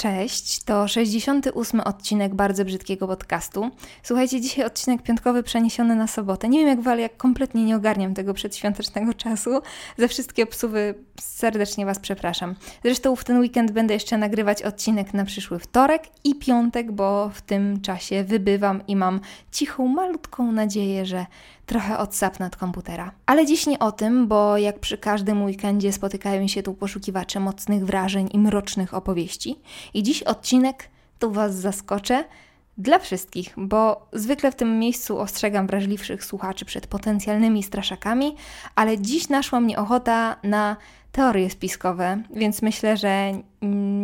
Cześć, to 68 odcinek bardzo brzydkiego podcastu. Słuchajcie, dzisiaj odcinek piątkowy przeniesiony na sobotę. Nie wiem jak wy, ale jak kompletnie nie ogarniam tego przedświątecznego czasu. Za wszystkie obsuwy serdecznie Was przepraszam. Zresztą w ten weekend będę jeszcze nagrywać odcinek na przyszły wtorek i piątek, bo w tym czasie wybywam i mam cichą, malutką nadzieję, że trochę odsapnę od komputera. Ale dziś nie o tym, bo jak przy każdym weekendzie spotykają się tu poszukiwacze mocnych wrażeń i mrocznych opowieści. I dziś odcinek tu Was zaskoczę dla wszystkich, bo zwykle w tym miejscu ostrzegam wrażliwszych słuchaczy przed potencjalnymi straszakami, ale dziś naszła mnie ochota na teorie spiskowe, więc myślę, że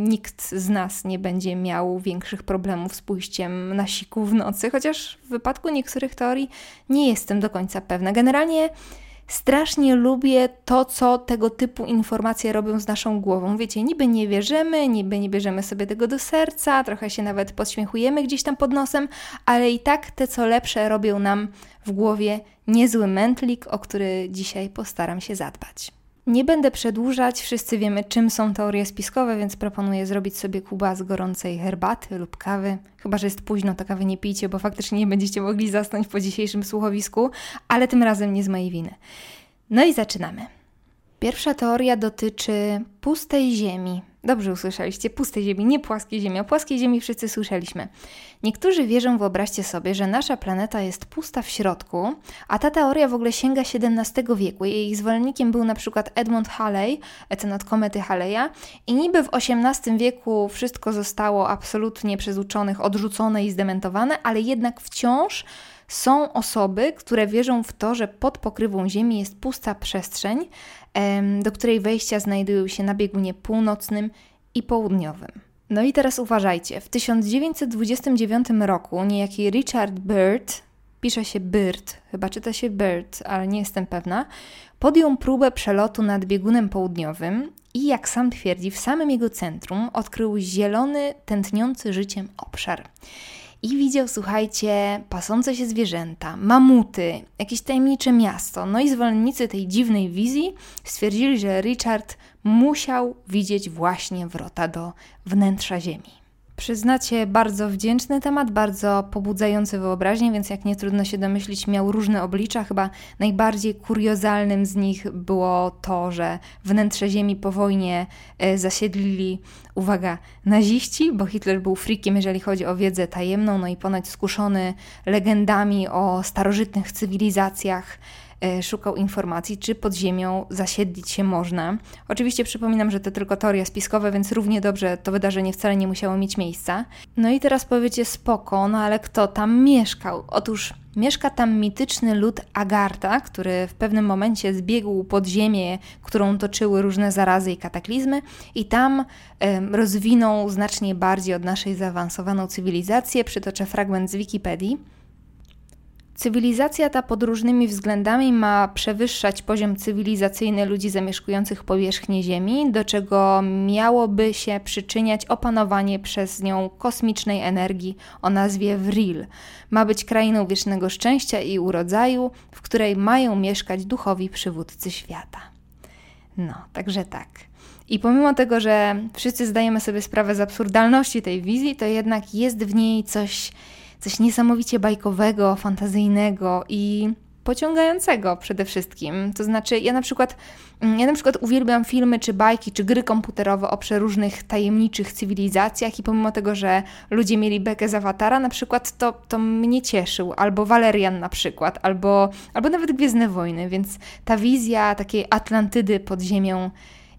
nikt z nas nie będzie miał większych problemów z pójściem na siku w nocy, chociaż w wypadku niektórych teorii nie jestem do końca pewna. Generalnie strasznie lubię to, co tego typu informacje robią z naszą głową. Wiecie, niby nie wierzymy, niby nie bierzemy sobie tego do serca, trochę się nawet podśmiechujemy gdzieś tam pod nosem, ale i tak te, co lepsze, robią nam w głowie niezły mętlik, o który dzisiaj postaram się zadbać. Nie będę przedłużać, wszyscy wiemy, czym są teorie spiskowe, więc proponuję zrobić sobie kuba z gorącej herbaty lub kawy. Chyba, że jest późno, to kawy nie pijcie, bo faktycznie nie będziecie mogli zasnąć po dzisiejszym słuchowisku, ale tym razem nie z mojej winy. No i zaczynamy. Pierwsza teoria dotyczy pustej ziemi. Dobrze usłyszeliście, pustej ziemi, nie płaskiej ziemi. O płaskiej ziemi wszyscy słyszeliśmy. Niektórzy wierzą, wyobraźcie sobie, że nasza planeta jest pusta w środku, a ta teoria w ogóle sięga XVII wieku. Jej zwolennikiem był na przykład Edmund Halley, cenat komety Haleya i niby w XVIII wieku wszystko zostało absolutnie przez uczonych odrzucone i zdementowane, ale jednak wciąż są osoby, które wierzą w to, że pod pokrywą Ziemi jest pusta przestrzeń, do której wejścia znajdują się na biegunie północnym i południowym. No i teraz uważajcie. W 1929 roku niejaki Richard Byrd, pisze się Byrd, chyba czyta się Byrd, ale nie jestem pewna, podjął próbę przelotu nad biegunem południowym i jak sam twierdzi, w samym jego centrum odkrył zielony, tętniący życiem obszar i widział, słuchajcie, pasące się zwierzęta, mamuty, jakieś tajemnicze miasto. No i zwolennicy tej dziwnej wizji stwierdzili, że Richard musiał widzieć właśnie wrota do wnętrza Ziemi. Przyznacie, bardzo wdzięczny temat, bardzo pobudzający wyobraźnię, więc jak nie trudno się domyślić, miał różne oblicza. Chyba najbardziej kuriozalnym z nich było to, że wnętrze Ziemi po wojnie e, zasiedlili, uwaga, naziści, bo Hitler był frikiem, jeżeli chodzi o wiedzę tajemną, no i ponoć skuszony legendami o starożytnych cywilizacjach szukał informacji, czy pod ziemią zasiedlić się można. Oczywiście przypominam, że to tylko teoria spiskowe, więc równie dobrze to wydarzenie wcale nie musiało mieć miejsca. No i teraz powiecie spoko, no ale kto tam mieszkał? Otóż mieszka tam mityczny lud Agartha, który w pewnym momencie zbiegł pod ziemię, którą toczyły różne zarazy i kataklizmy i tam e, rozwinął znacznie bardziej od naszej zaawansowaną cywilizację. Przytoczę fragment z Wikipedii. Cywilizacja ta pod różnymi względami ma przewyższać poziom cywilizacyjny ludzi zamieszkujących powierzchnię Ziemi, do czego miałoby się przyczyniać opanowanie przez nią kosmicznej energii o nazwie Vril. Ma być krainą wiecznego szczęścia i urodzaju, w której mają mieszkać duchowi przywódcy świata. No, także tak. I pomimo tego, że wszyscy zdajemy sobie sprawę z absurdalności tej wizji, to jednak jest w niej coś coś niesamowicie bajkowego, fantazyjnego i pociągającego przede wszystkim. To znaczy, ja na przykład, mm, ja na przykład uwielbiam filmy, czy bajki, czy gry komputerowe o przeróżnych tajemniczych cywilizacjach i pomimo tego, że ludzie mieli bekę z awatara, na przykład to, to mnie cieszył, albo Valerian na przykład, albo, albo nawet Gwiezdne Wojny, więc ta wizja takiej Atlantydy pod ziemią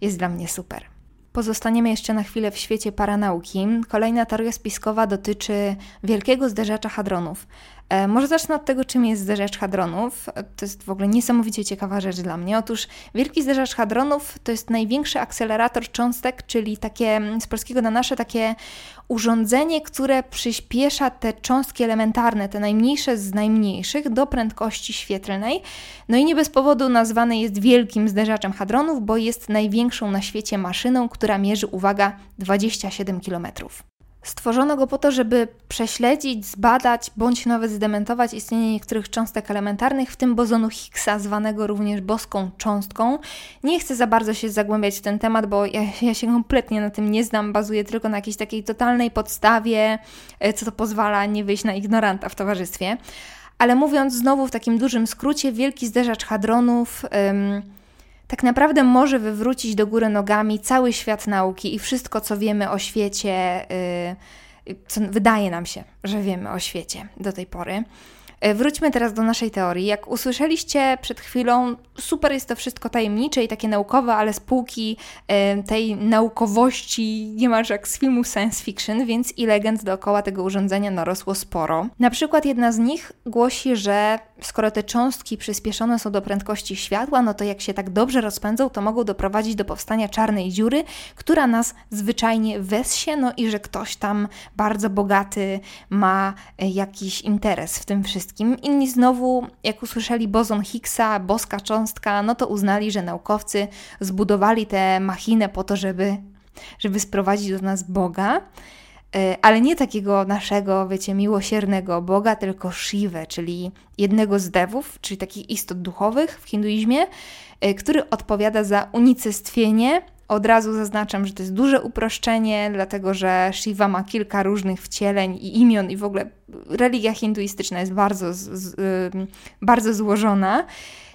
jest dla mnie super. Pozostaniemy jeszcze na chwilę w świecie paranauki. Kolejna teoria spiskowa dotyczy wielkiego zderzacza hadronów. E, może zacznę od tego, czym jest zderzacz hadronów. To jest w ogóle niesamowicie ciekawa rzecz dla mnie. Otóż wielki zderzacz hadronów to jest największy akcelerator cząstek, czyli takie z polskiego na nasze takie urządzenie, które przyspiesza te cząstki elementarne, te najmniejsze z najmniejszych, do prędkości świetlnej. No i nie bez powodu nazwany jest wielkim zderzaczem hadronów, bo jest największą na świecie maszyną, która mierzy, uwaga, 27 kilometrów. Stworzono go po to, żeby prześledzić, zbadać bądź nawet zdementować istnienie niektórych cząstek elementarnych, w tym bozonu Higgsa, zwanego również boską cząstką. Nie chcę za bardzo się zagłębiać w ten temat, bo ja, ja się kompletnie na tym nie znam, bazuję tylko na jakiejś takiej totalnej podstawie, e, co to pozwala nie wyjść na ignoranta w towarzystwie. Ale mówiąc znowu w takim dużym skrócie, wielki zderzacz hadronów. Ym, tak naprawdę może wywrócić do góry nogami cały świat nauki i wszystko, co wiemy o świecie, yy, co wydaje nam się, że wiemy o świecie do tej pory. E, wróćmy teraz do naszej teorii. Jak usłyszeliście przed chwilą, super jest to wszystko tajemnicze i takie naukowe, ale spółki e, tej naukowości niemalże jak z filmów science fiction, więc i legend dookoła tego urządzenia narosło sporo. Na przykład jedna z nich głosi, że skoro te cząstki przyspieszone są do prędkości światła, no to jak się tak dobrze rozpędzą, to mogą doprowadzić do powstania czarnej dziury, która nas zwyczajnie wessie, no i że ktoś tam bardzo bogaty ma e, jakiś interes w tym wszystkim. Inni znowu, jak usłyszeli bozon Higgsa, boska cząstka, no to uznali, że naukowcy zbudowali tę machinę po to, żeby, żeby sprowadzić do nas Boga. E, ale nie takiego naszego, wiecie, miłosiernego Boga, tylko Shivę, czyli jednego z devów, czyli takich istot duchowych w hinduizmie, e, który odpowiada za unicestwienie. Od razu zaznaczam, że to jest duże uproszczenie, dlatego że Shiva ma kilka różnych wcieleń i imion, i w ogóle religia hinduistyczna jest bardzo, z, z, bardzo złożona.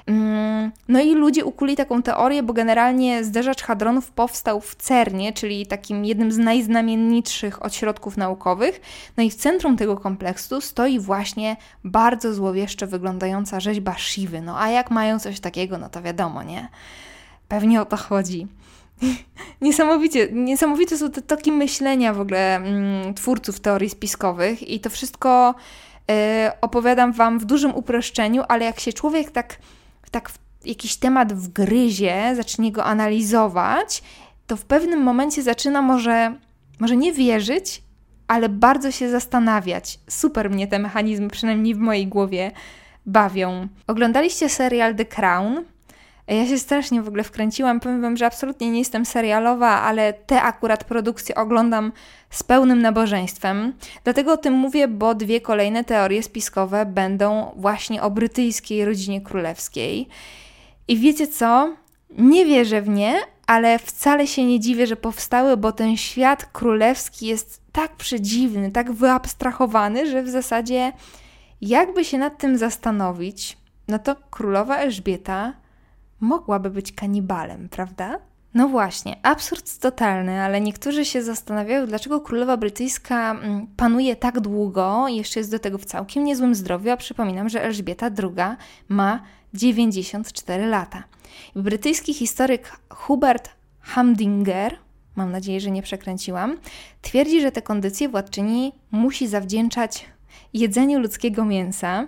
Mm, no i ludzie ukuli taką teorię, bo generalnie zderzacz hadronów powstał w CERNie, czyli takim jednym z najznamienitszych ośrodków naukowych. No i w centrum tego kompleksu stoi właśnie bardzo złowieszczo wyglądająca rzeźba Shiwy. No a jak mają coś takiego, no to wiadomo, nie? Pewnie o to chodzi. Niesamowicie, niesamowite są te toki myślenia w ogóle mm, twórców teorii spiskowych i to wszystko y, opowiadam Wam w dużym uproszczeniu, ale jak się człowiek tak tak w jakiś temat wgryzie, zacznie go analizować, to w pewnym momencie zaczyna może, może nie wierzyć, ale bardzo się zastanawiać. Super mnie te mechanizmy, przynajmniej w mojej głowie, bawią. Oglądaliście serial The Crown? Ja się strasznie w ogóle wkręciłam. Powiem Wam, że absolutnie nie jestem serialowa, ale te akurat produkcje oglądam z pełnym nabożeństwem. Dlatego o tym mówię, bo dwie kolejne teorie spiskowe będą właśnie o brytyjskiej rodzinie królewskiej. I wiecie co? Nie wierzę w nie, ale wcale się nie dziwię, że powstały, bo ten świat królewski jest tak przedziwny, tak wyabstrahowany, że w zasadzie jakby się nad tym zastanowić, no to królowa Elżbieta mogłaby być kanibalem, prawda? No właśnie, absurd totalny, ale niektórzy się zastanawiają, dlaczego królowa brytyjska mm, panuje tak długo i jeszcze jest do tego w całkiem niezłym zdrowiu, a przypominam, że Elżbieta II ma 94 lata. Brytyjski historyk Hubert Hamdinger, mam nadzieję, że nie przekręciłam, twierdzi, że te kondycje władczyni musi zawdzięczać jedzeniu ludzkiego mięsa,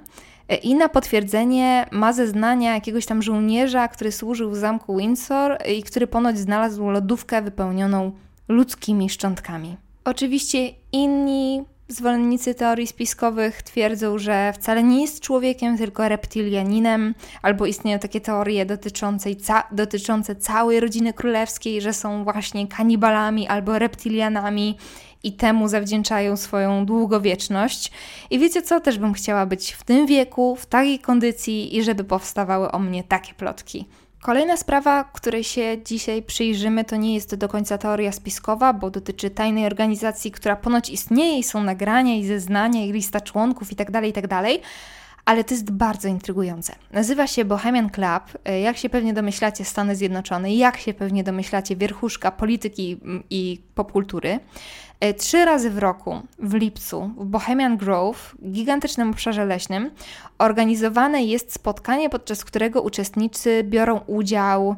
i na potwierdzenie ma zeznania jakiegoś tam żołnierza, który służył w zamku Windsor i który ponoć znalazł lodówkę wypełnioną ludzkimi szczątkami. Oczywiście inni zwolennicy teorii spiskowych twierdzą, że wcale nie jest człowiekiem, tylko reptilianinem, albo istnieją takie teorie dotyczące, ca dotyczące całej rodziny królewskiej, że są właśnie kanibalami albo reptilianami i temu zawdzięczają swoją długowieczność. I wiecie co? Też bym chciała być w tym wieku, w takiej kondycji i żeby powstawały o mnie takie plotki. Kolejna sprawa, której się dzisiaj przyjrzymy, to nie jest do końca teoria spiskowa, bo dotyczy tajnej organizacji, która ponoć istnieje i są nagrania i zeznania i lista członków itd., tak itd., tak ale to jest bardzo intrygujące. Nazywa się Bohemian Club. Jak się pewnie domyślacie, Stany Zjednoczone, jak się pewnie domyślacie, wierchuszka polityki i popkultury. E, trzy razy w roku, w lipcu, w Bohemian Grove, gigantycznym obszarze leśnym, organizowane jest spotkanie, podczas którego uczestnicy biorą udział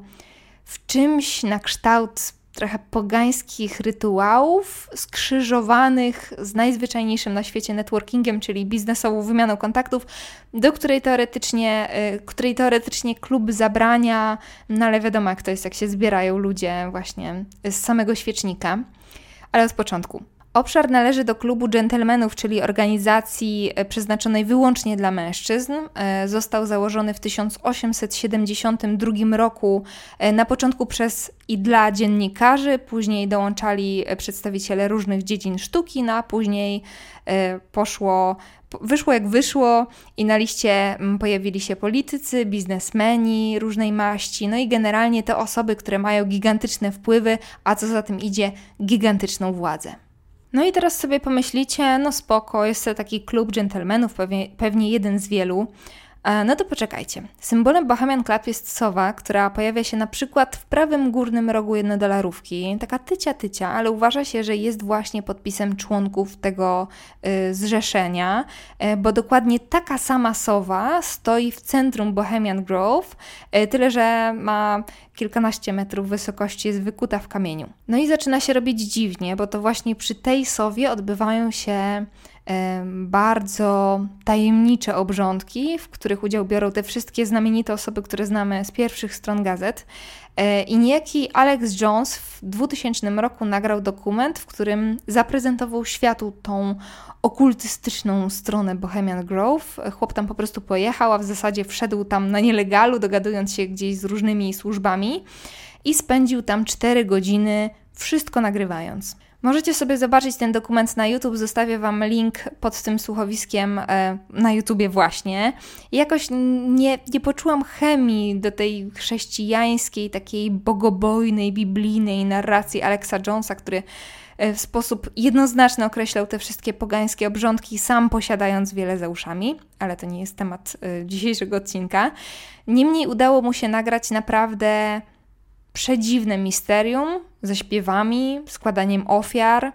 w czymś na kształt trochę pogańskich rytuałów, skrzyżowanych z najzwyczajniejszym na świecie networkingiem, czyli biznesową wymianą kontaktów, do której teoretycznie, e, której teoretycznie klub zabrania, no ale wiadomo jak to jest, jak się zbierają ludzie właśnie z samego świecznika ale od początku. Obszar należy do klubu dżentelmenów, czyli organizacji e, przeznaczonej wyłącznie dla mężczyzn. E, został założony w 1872 roku e, na początku przez i dla dziennikarzy, później dołączali przedstawiciele różnych dziedzin sztuki, no a później poszło, wyszło jak wyszło i na liście pojawili się politycy, biznesmeni różnej maści, no i generalnie te osoby, które mają gigantyczne wpływy, a co za tym idzie, gigantyczną władzę. No i teraz sobie pomyślicie, no spoko, jest to taki klub dżentelmenów, pewnie, pewnie jeden z wielu. E, no to poczekajcie. Symbolem Bohemian Club jest sowa, która pojawia się na przykład w prawym górnym rogu jednodolarówki. Taka tycia tycia, ale uważa się, że jest właśnie podpisem członków tego y, zrzeszenia, y, bo dokładnie taka sama sowa stoi w centrum Bohemian Grove, y, tyle że ma kilkanaście metrów wysokości, jest wykuta w kamieniu. No i zaczyna się robić dziwnie, bo to właśnie przy tej sowie odbywają się bardzo tajemnicze obrządki, w których udział biorą te wszystkie znamienite osoby, które znamy z pierwszych stron gazet. E, I niejaki Alex Jones w 2000 roku nagrał dokument, w którym zaprezentował światu tą okultystyczną stronę Bohemian Grove. Chłop tam po prostu pojechał, a w zasadzie wszedł tam na nielegalu, dogadując się gdzieś z różnymi służbami i spędził tam 4 godziny, wszystko nagrywając. Możecie sobie zobaczyć ten dokument na YouTube, zostawię Wam link pod tym słuchowiskiem e, na YouTubie właśnie. jakoś nie, nie poczułam chemii do tej chrześcijańskiej, takiej bogobojnej, biblijnej narracji Alexa Jonesa, który e, w sposób jednoznaczny określał te wszystkie pogańskie obrządki, sam posiadając wiele za uszami, ale to nie jest temat e, dzisiejszego odcinka. Niemniej udało mu się nagrać naprawdę przedziwne misterium ze śpiewami, składaniem ofiar,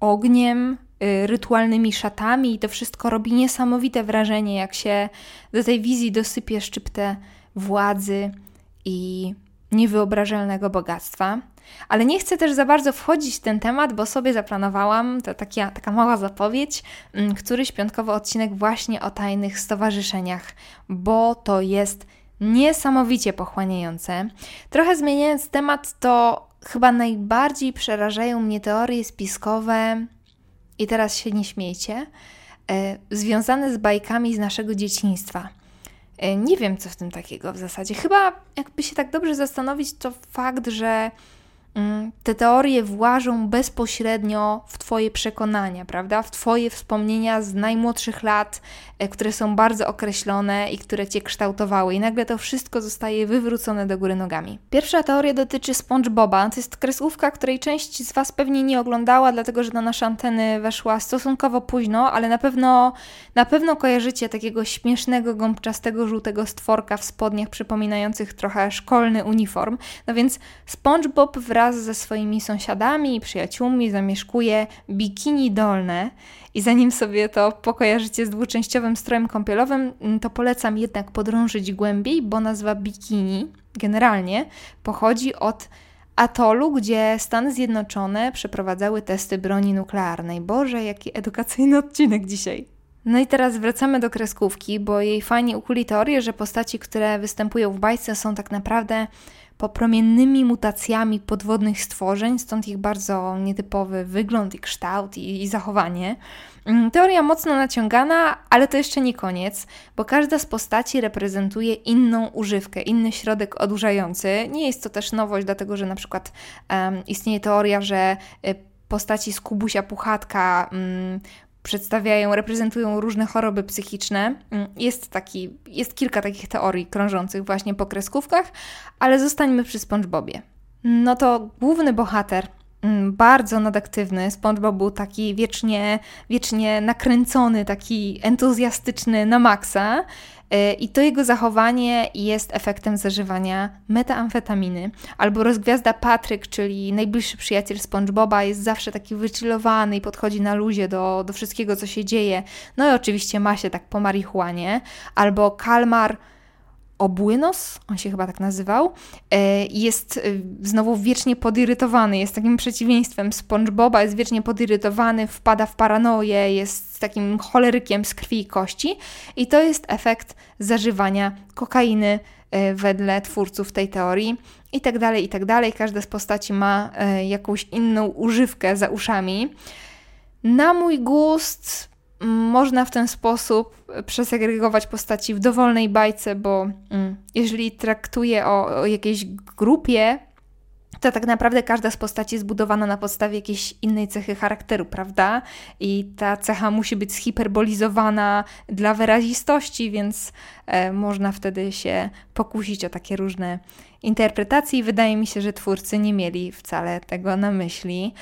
ogniem, y, rytualnymi szatami i to wszystko robi niesamowite wrażenie, jak się do tej wizji dosypie szczyptę władzy i niewyobrażalnego bogactwa. Ale nie chcę też za bardzo wchodzić w ten temat, bo sobie zaplanowałam, to taka, taka mała zapowiedź, mm, któryś piątkowy odcinek właśnie o tajnych stowarzyszeniach, bo to jest niesamowicie pochłaniające. Trochę zmieniając temat, to chyba najbardziej przerażają mnie teorie spiskowe, i teraz się nie śmiejcie, e, związane z bajkami z naszego dzieciństwa. E, nie wiem, co w tym takiego w zasadzie. Chyba, jakby się tak dobrze zastanowić, to fakt, że te teorie włażą bezpośrednio w Twoje przekonania, prawda? W Twoje wspomnienia z najmłodszych lat, e, które są bardzo określone i które Cię kształtowały, i nagle to wszystko zostaje wywrócone do góry nogami. Pierwsza teoria dotyczy SpongeBoba. To jest kreskówka, której część z Was pewnie nie oglądała, dlatego że na nasze anteny weszła stosunkowo późno, ale na pewno, na pewno kojarzycie takiego śmiesznego, gąbczastego, żółtego stworka w spodniach przypominających trochę szkolny uniform. No więc SpongeBob wraz wraz ze swoimi sąsiadami i przyjaciółmi zamieszkuje bikini dolne. I zanim sobie to pokojarzycie z dwuczęściowym strojem kąpielowym, mm, to polecam jednak podrążyć głębiej, bo nazwa bikini generalnie pochodzi od atolu, gdzie Stany Zjednoczone przeprowadzały testy broni nuklearnej. Boże, jaki edukacyjny odcinek dzisiaj. No i teraz wracamy do kreskówki, bo jej fani ukuli teorię, że postaci, które występują w bajce są tak naprawdę popromiennymi mutacjami podwodnych stworzeń, stąd ich bardzo nietypowy wygląd i kształt i, i zachowanie. Mm, teoria mocno naciągana, ale to jeszcze nie koniec, bo każda z postaci reprezentuje inną używkę, inny środek odurzający. Nie jest to też nowość, dlatego że na przykład um, istnieje teoria, że y, postaci z Kubusia Puchatka um, przedstawiają, reprezentują różne choroby psychiczne. Mm, jest, taki, jest kilka takich teorii krążących właśnie po kreskówkach, ale zostańmy przy SpongeBobie. No to główny bohater, bardzo nadaktywny. SpongeBob był taki wiecznie, wiecznie nakręcony, taki entuzjastyczny na maksa. I to jego zachowanie jest efektem zażywania metamfetaminy. Albo rozgwiazda Patryk, czyli najbliższy przyjaciel SpongeBoba, jest zawsze taki wychillowany i podchodzi na luzie do, do wszystkiego, co się dzieje. No i oczywiście ma się tak po marihuanie. Albo Kalmar Obłynos, on się chyba tak nazywał, e, jest e, znowu wiecznie podirytowany, jest takim przeciwieństwem SpongeBoba, jest wiecznie podirytowany, wpada w paranoję, jest takim cholerykiem z krwi i kości i to jest efekt zażywania kokainy e, wedle twórców tej teorii i tak dalej, i tak dalej. Każda z postaci ma jakąś inną używkę za uszami. Na mój gust można w ten sposób przesegregować postaci w dowolnej bajce, bo mm, jeżeli traktuję o, o jakiejś grupie, to tak naprawdę każda z postaci jest zbudowana na podstawie jakiejś innej cechy charakteru, prawda? I ta cecha musi być zhiperbolizowana dla wyrazistości, więc e, można wtedy się pokusić o takie różne interpretacje i wydaje mi się, że twórcy nie mieli wcale tego na myśli.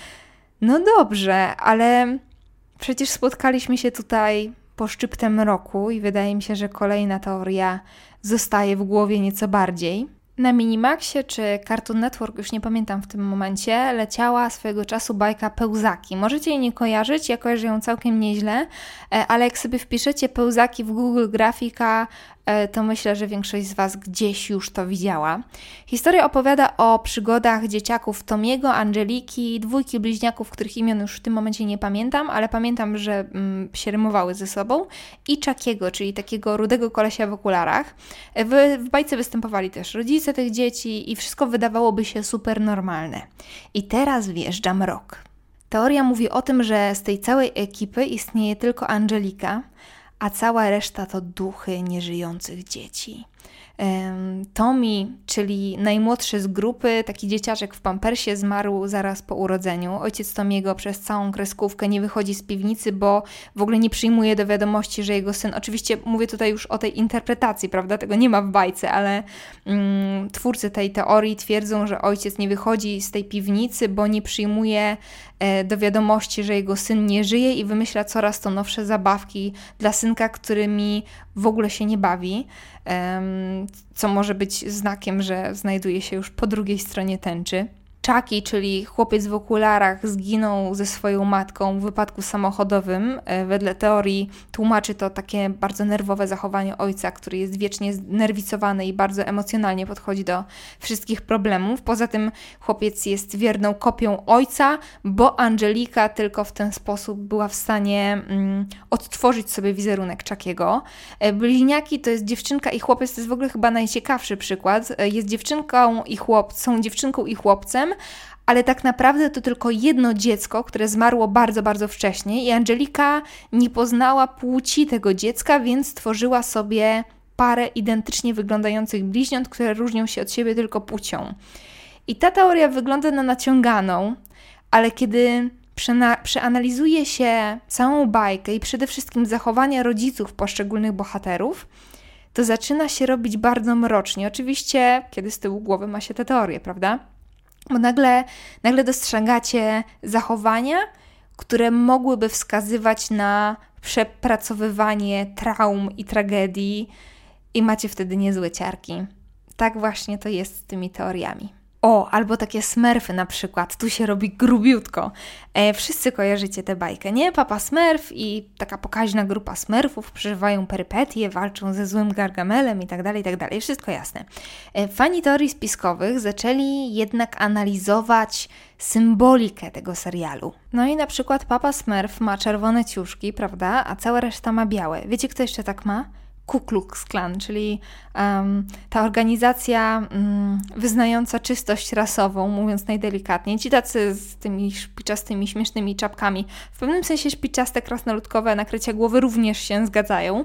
No dobrze, ale przecież spotkaliśmy się tutaj po szczyptem roku i wydaje mi się, że kolejna teoria zostaje w głowie nieco bardziej. Na Minimaxie czy Cartoon Network, już nie pamiętam w tym momencie, leciała swojego czasu bajka Pełzaki. Możecie jej nie kojarzyć, ja kojarzę ją całkiem nieźle, e, ale jak sobie wpiszecie Pełzaki w Google Grafika, to myślę, że większość z Was gdzieś już to widziała. Historia opowiada o przygodach dzieciaków Tomiego, Angeliki, dwójki bliźniaków, których imion już w tym momencie nie pamiętam, ale pamiętam, że mm, się rymowały ze sobą, i Czakiego, czyli takiego rudego kolesia w okularach. E, w, w bajce występowali też rodzice tych dzieci i wszystko wydawałoby się super normalne. I teraz wjeżdża mrok. Teoria mówi o tym, że z tej całej ekipy istnieje tylko Angelika, a cała reszta to duchy nieżyjących dzieci. Tommy, czyli najmłodszy z grupy, taki dzieciaczek w pampersie, zmarł zaraz po urodzeniu. Ojciec Tomiego przez całą kreskówkę nie wychodzi z piwnicy, bo w ogóle nie przyjmuje do wiadomości, że jego syn. Oczywiście mówię tutaj już o tej interpretacji, prawda? Tego nie ma w bajce, ale mm, twórcy tej teorii twierdzą, że ojciec nie wychodzi z tej piwnicy, bo nie przyjmuje e, do wiadomości, że jego syn nie żyje i wymyśla coraz to nowsze zabawki dla synka, którymi w ogóle się nie bawi co może być znakiem, że znajduje się już po drugiej stronie tęczy. Chucky, czyli chłopiec w okularach, zginął ze swoją matką w wypadku samochodowym. E, wedle teorii tłumaczy to takie bardzo nerwowe zachowanie ojca, który jest wiecznie znerwicowany i bardzo emocjonalnie podchodzi do wszystkich problemów. Poza tym chłopiec jest wierną kopią ojca, bo Angelika tylko w ten sposób była w stanie mm, odtworzyć sobie wizerunek Chuckiego. E, bliźniaki to jest dziewczynka i chłopiec, to jest w ogóle chyba najciekawszy przykład. E, jest dziewczynką i chłopcem, są dziewczynką i chłopcem, ale tak naprawdę to tylko jedno dziecko, które zmarło bardzo, bardzo wcześnie i Angelika nie poznała płci tego dziecka, więc stworzyła sobie parę identycznie wyglądających bliźniąt, które różnią się od siebie tylko płcią. I ta teoria wygląda na naciąganą, ale kiedy przeanalizuje się całą bajkę i przede wszystkim zachowania rodziców poszczególnych bohaterów, to zaczyna się robić bardzo mrocznie. Oczywiście, kiedy z tyłu głowy ma się tę teorię, prawda? Bo nagle, nagle dostrzegacie zachowania, które mogłyby wskazywać na przepracowywanie traum i tragedii, i macie wtedy niezłe ciarki. Tak właśnie to jest z tymi teoriami. O, albo takie smerfy na przykład, tu się robi grubiutko. E, wszyscy kojarzycie tę bajkę, nie? Papa Smurf i taka pokaźna grupa smerfów przeżywają perypetie, walczą ze złym gargamelem i tak dalej, i tak. Wszystko jasne. E, fani teorii spiskowych zaczęli jednak analizować symbolikę tego serialu. No i na przykład Papa Smurf ma czerwone ciuszki, prawda? A cała reszta ma białe. Wiecie, kto jeszcze tak ma? Ku Klux Klan, czyli um, ta organizacja um, wyznająca czystość rasową, mówiąc najdelikatniej. Ci tacy z tymi szpiczastymi, śmiesznymi czapkami, w pewnym sensie szpiczaste, krasnoludkowe nakrycia głowy również się zgadzają.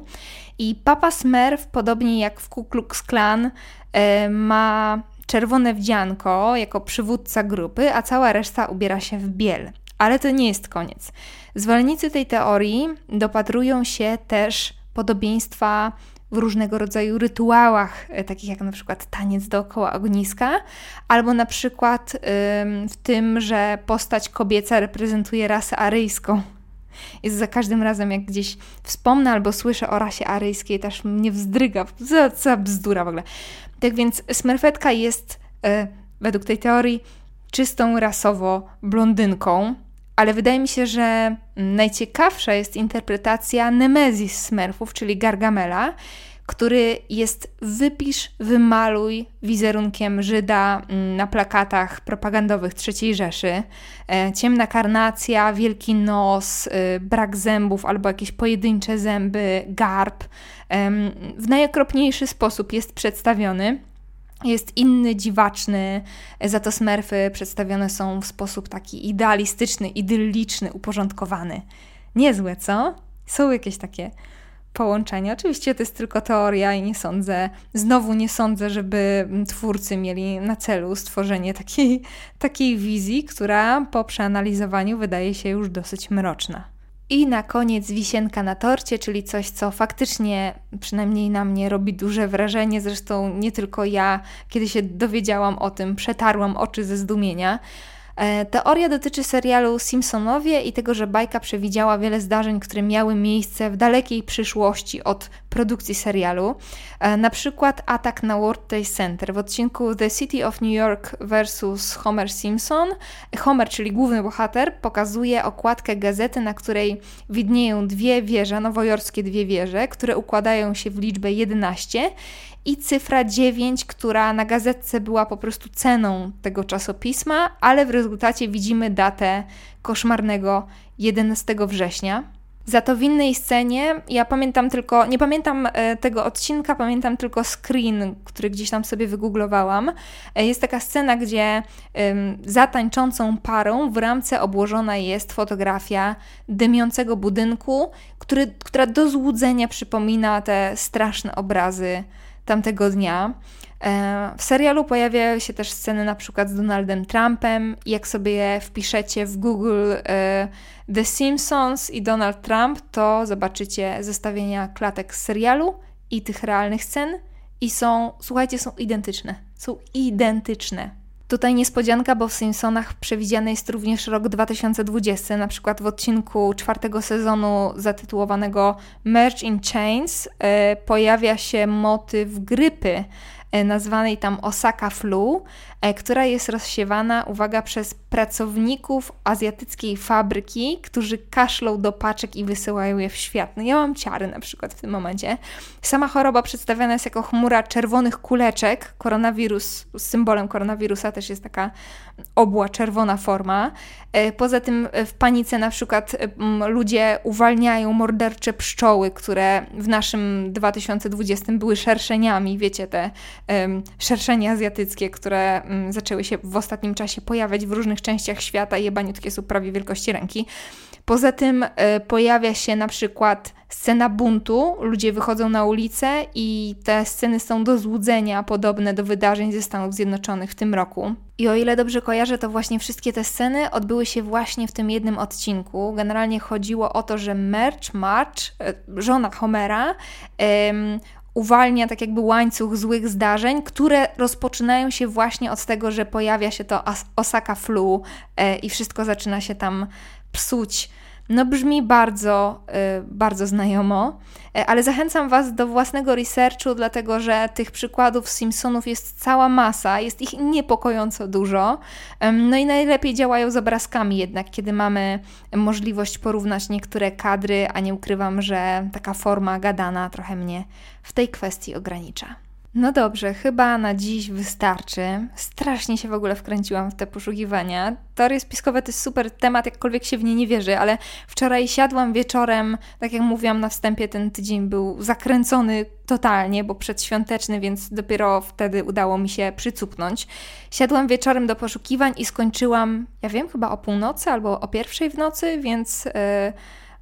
I Papa Smurf, podobnie jak w Ku Klux Klan, e, ma czerwone wdzianko jako przywódca grupy, a cała reszta ubiera się w biel. Ale to nie jest koniec. Zwolennicy tej teorii dopatrują się też podobieństwa w różnego rodzaju rytuałach, e, takich jak na przykład taniec dookoła ogniska, albo na przykład w tym, że postać kobieca reprezentuje rasę aryjską. Jest za każdym razem, jak gdzieś wspomnę albo słyszę o rasie aryjskiej, też mnie wzdryga. Co za bzdura w ogóle. Tak więc smerfetka jest e, według tej teorii czystą rasowo blondynką, ale wydaje mi się, że najciekawsza jest interpretacja Nemezis Smurfów, czyli Gargamela, który jest wypisz, wymaluj wizerunkiem Żyda mm, na plakatach propagandowych III Rzeszy. E, ciemna karnacja, wielki nos, y, brak zębów albo jakieś pojedyncze zęby, garb. W najokropniejszy sposób jest przedstawiony. Jest inny, dziwaczny, za to smerfy przedstawione są w sposób taki idealistyczny, idylliczny, uporządkowany. Niezłe, co? Są jakieś takie połączenia. Oczywiście to jest tylko teoria i nie sądzę, znowu nie sądzę, żeby twórcy mieli na celu stworzenie takiej, takiej wizji, która po przeanalizowaniu wydaje się już dosyć mroczna. I na koniec wisienka na torcie, czyli coś, co faktycznie przynajmniej na mnie robi duże wrażenie. Zresztą nie tylko ja, kiedy się dowiedziałam o tym, przetarłam oczy ze zdumienia. E, teoria dotyczy serialu Simpsonowie i tego, że bajka przewidziała wiele zdarzeń, które miały miejsce w dalekiej przyszłości od produkcji serialu. E, na przykład atak na World Trade Center w odcinku The City of New York vs. Homer Simpson. Homer, czyli główny bohater, pokazuje okładkę gazety, na której widnieją dwie wieże, nowojorskie dwie wieże, które układają się w liczbę 11 i cyfra 9, która na gazetce była po prostu ceną tego czasopisma, ale w rezultacie widzimy datę koszmarnego 11 września. Za to w innej scenie, ja pamiętam tylko, nie pamiętam e, tego odcinka, pamiętam tylko screen, który gdzieś tam sobie wygooglowałam. E, jest taka scena, gdzie za tańczącą parą w ramce obłożona jest fotografia dymiącego budynku, który, która do złudzenia przypomina te straszne obrazy tamtego dnia. E, w serialu pojawiają się też sceny na przykład z Donaldem Trumpem. Jak sobie wpiszecie w Google e, The Simpsons i Donald Trump, to zobaczycie zestawienia klatek z serialu i tych realnych scen i są, słuchajcie, są identyczne. Są identyczne. Tutaj niespodzianka, bo w Simpsonach przewidziany jest również rok 2020, na przykład w odcinku czwartego sezonu zatytułowanego Merge in Chains e, pojawia się motyw grypy, E, nazwanej tam Osaka Flu, która jest rozsiewana, uwaga, przez pracowników azjatyckiej fabryki, którzy kaszlą do paczek i wysyłają je w świat. No ja mam ciary na przykład w tym momencie. Sama choroba przedstawiana jest jako chmura czerwonych kuleczek. Koronawirus, symbolem koronawirusa też jest taka obła, czerwona forma. E, poza tym w panice na przykład ludzie uwalniają mordercze pszczoły, które w naszym 2020 były szerszeniami, wiecie, te szerszenie azjatyckie, które zaczęły się w ostatnim czasie pojawiać w różnych częściach świata jebaniutkie są prawie wielkości ręki. Poza tym e, pojawia się na przykład scena buntu, ludzie wychodzą na ulicę i te sceny są do złudzenia podobne do wydarzeń ze Stanów Zjednoczonych w tym roku. I o ile dobrze kojarzę, to właśnie wszystkie te sceny odbyły się właśnie w tym jednym odcinku. Generalnie chodziło o to, że Merch, March, e, żona Homera, uwalnia tak jakby łańcuch złych zdarzeń, które rozpoczynają się właśnie od tego, że pojawia się to Osaka Flu e, i wszystko zaczyna się tam psuć no brzmi bardzo, y, bardzo znajomo, e, ale zachęcam Was do własnego researchu, dlatego że tych przykładów Simpsonów jest cała masa, jest ich niepokojąco dużo. No i najlepiej działają z obrazkami jednak, kiedy mamy możliwość porównać niektóre kadry, a nie ukrywam, że taka forma gadana trochę mnie w tej kwestii ogranicza. No dobrze, chyba na dziś wystarczy. Strasznie się w ogóle wkręciłam w te poszukiwania. Teorie spiskowe to jest super temat, jakkolwiek się w nie nie wierzy, ale wczoraj siadłam wieczorem, tak jak mówiłam na wstępie, ten tydzień był zakręcony totalnie, bo przedświąteczny, więc dopiero wtedy udało mi się przycupnąć. Siadłam wieczorem do poszukiwań i skończyłam, ja wiem, chyba o północy albo o pierwszej w nocy, więc... Yy,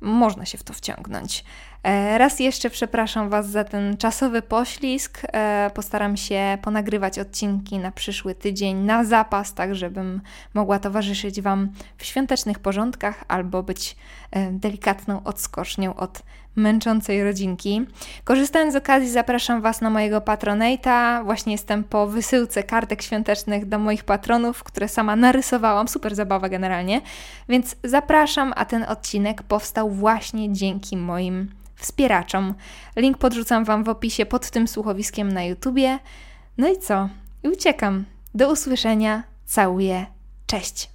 można się w to wciągnąć. E, raz jeszcze przepraszam Was za ten czasowy poślizg. E, postaram się ponagrywać odcinki na przyszły tydzień na zapas, tak żebym mogła towarzyszyć Wam w świątecznych porządkach albo być e, delikatną odskocznią od męczącej rodzinki. Korzystając z okazji, zapraszam Was na mojego Patronata. Właśnie jestem po wysyłce kartek świątecznych do moich patronów, które sama narysowałam. Super zabawa generalnie. Więc zapraszam, a ten odcinek powstał właśnie dzięki moim wspieraczom. Link podrzucam Wam w opisie pod tym słuchowiskiem na YouTubie. No i co? I uciekam. Do usłyszenia. Całuję. Cześć.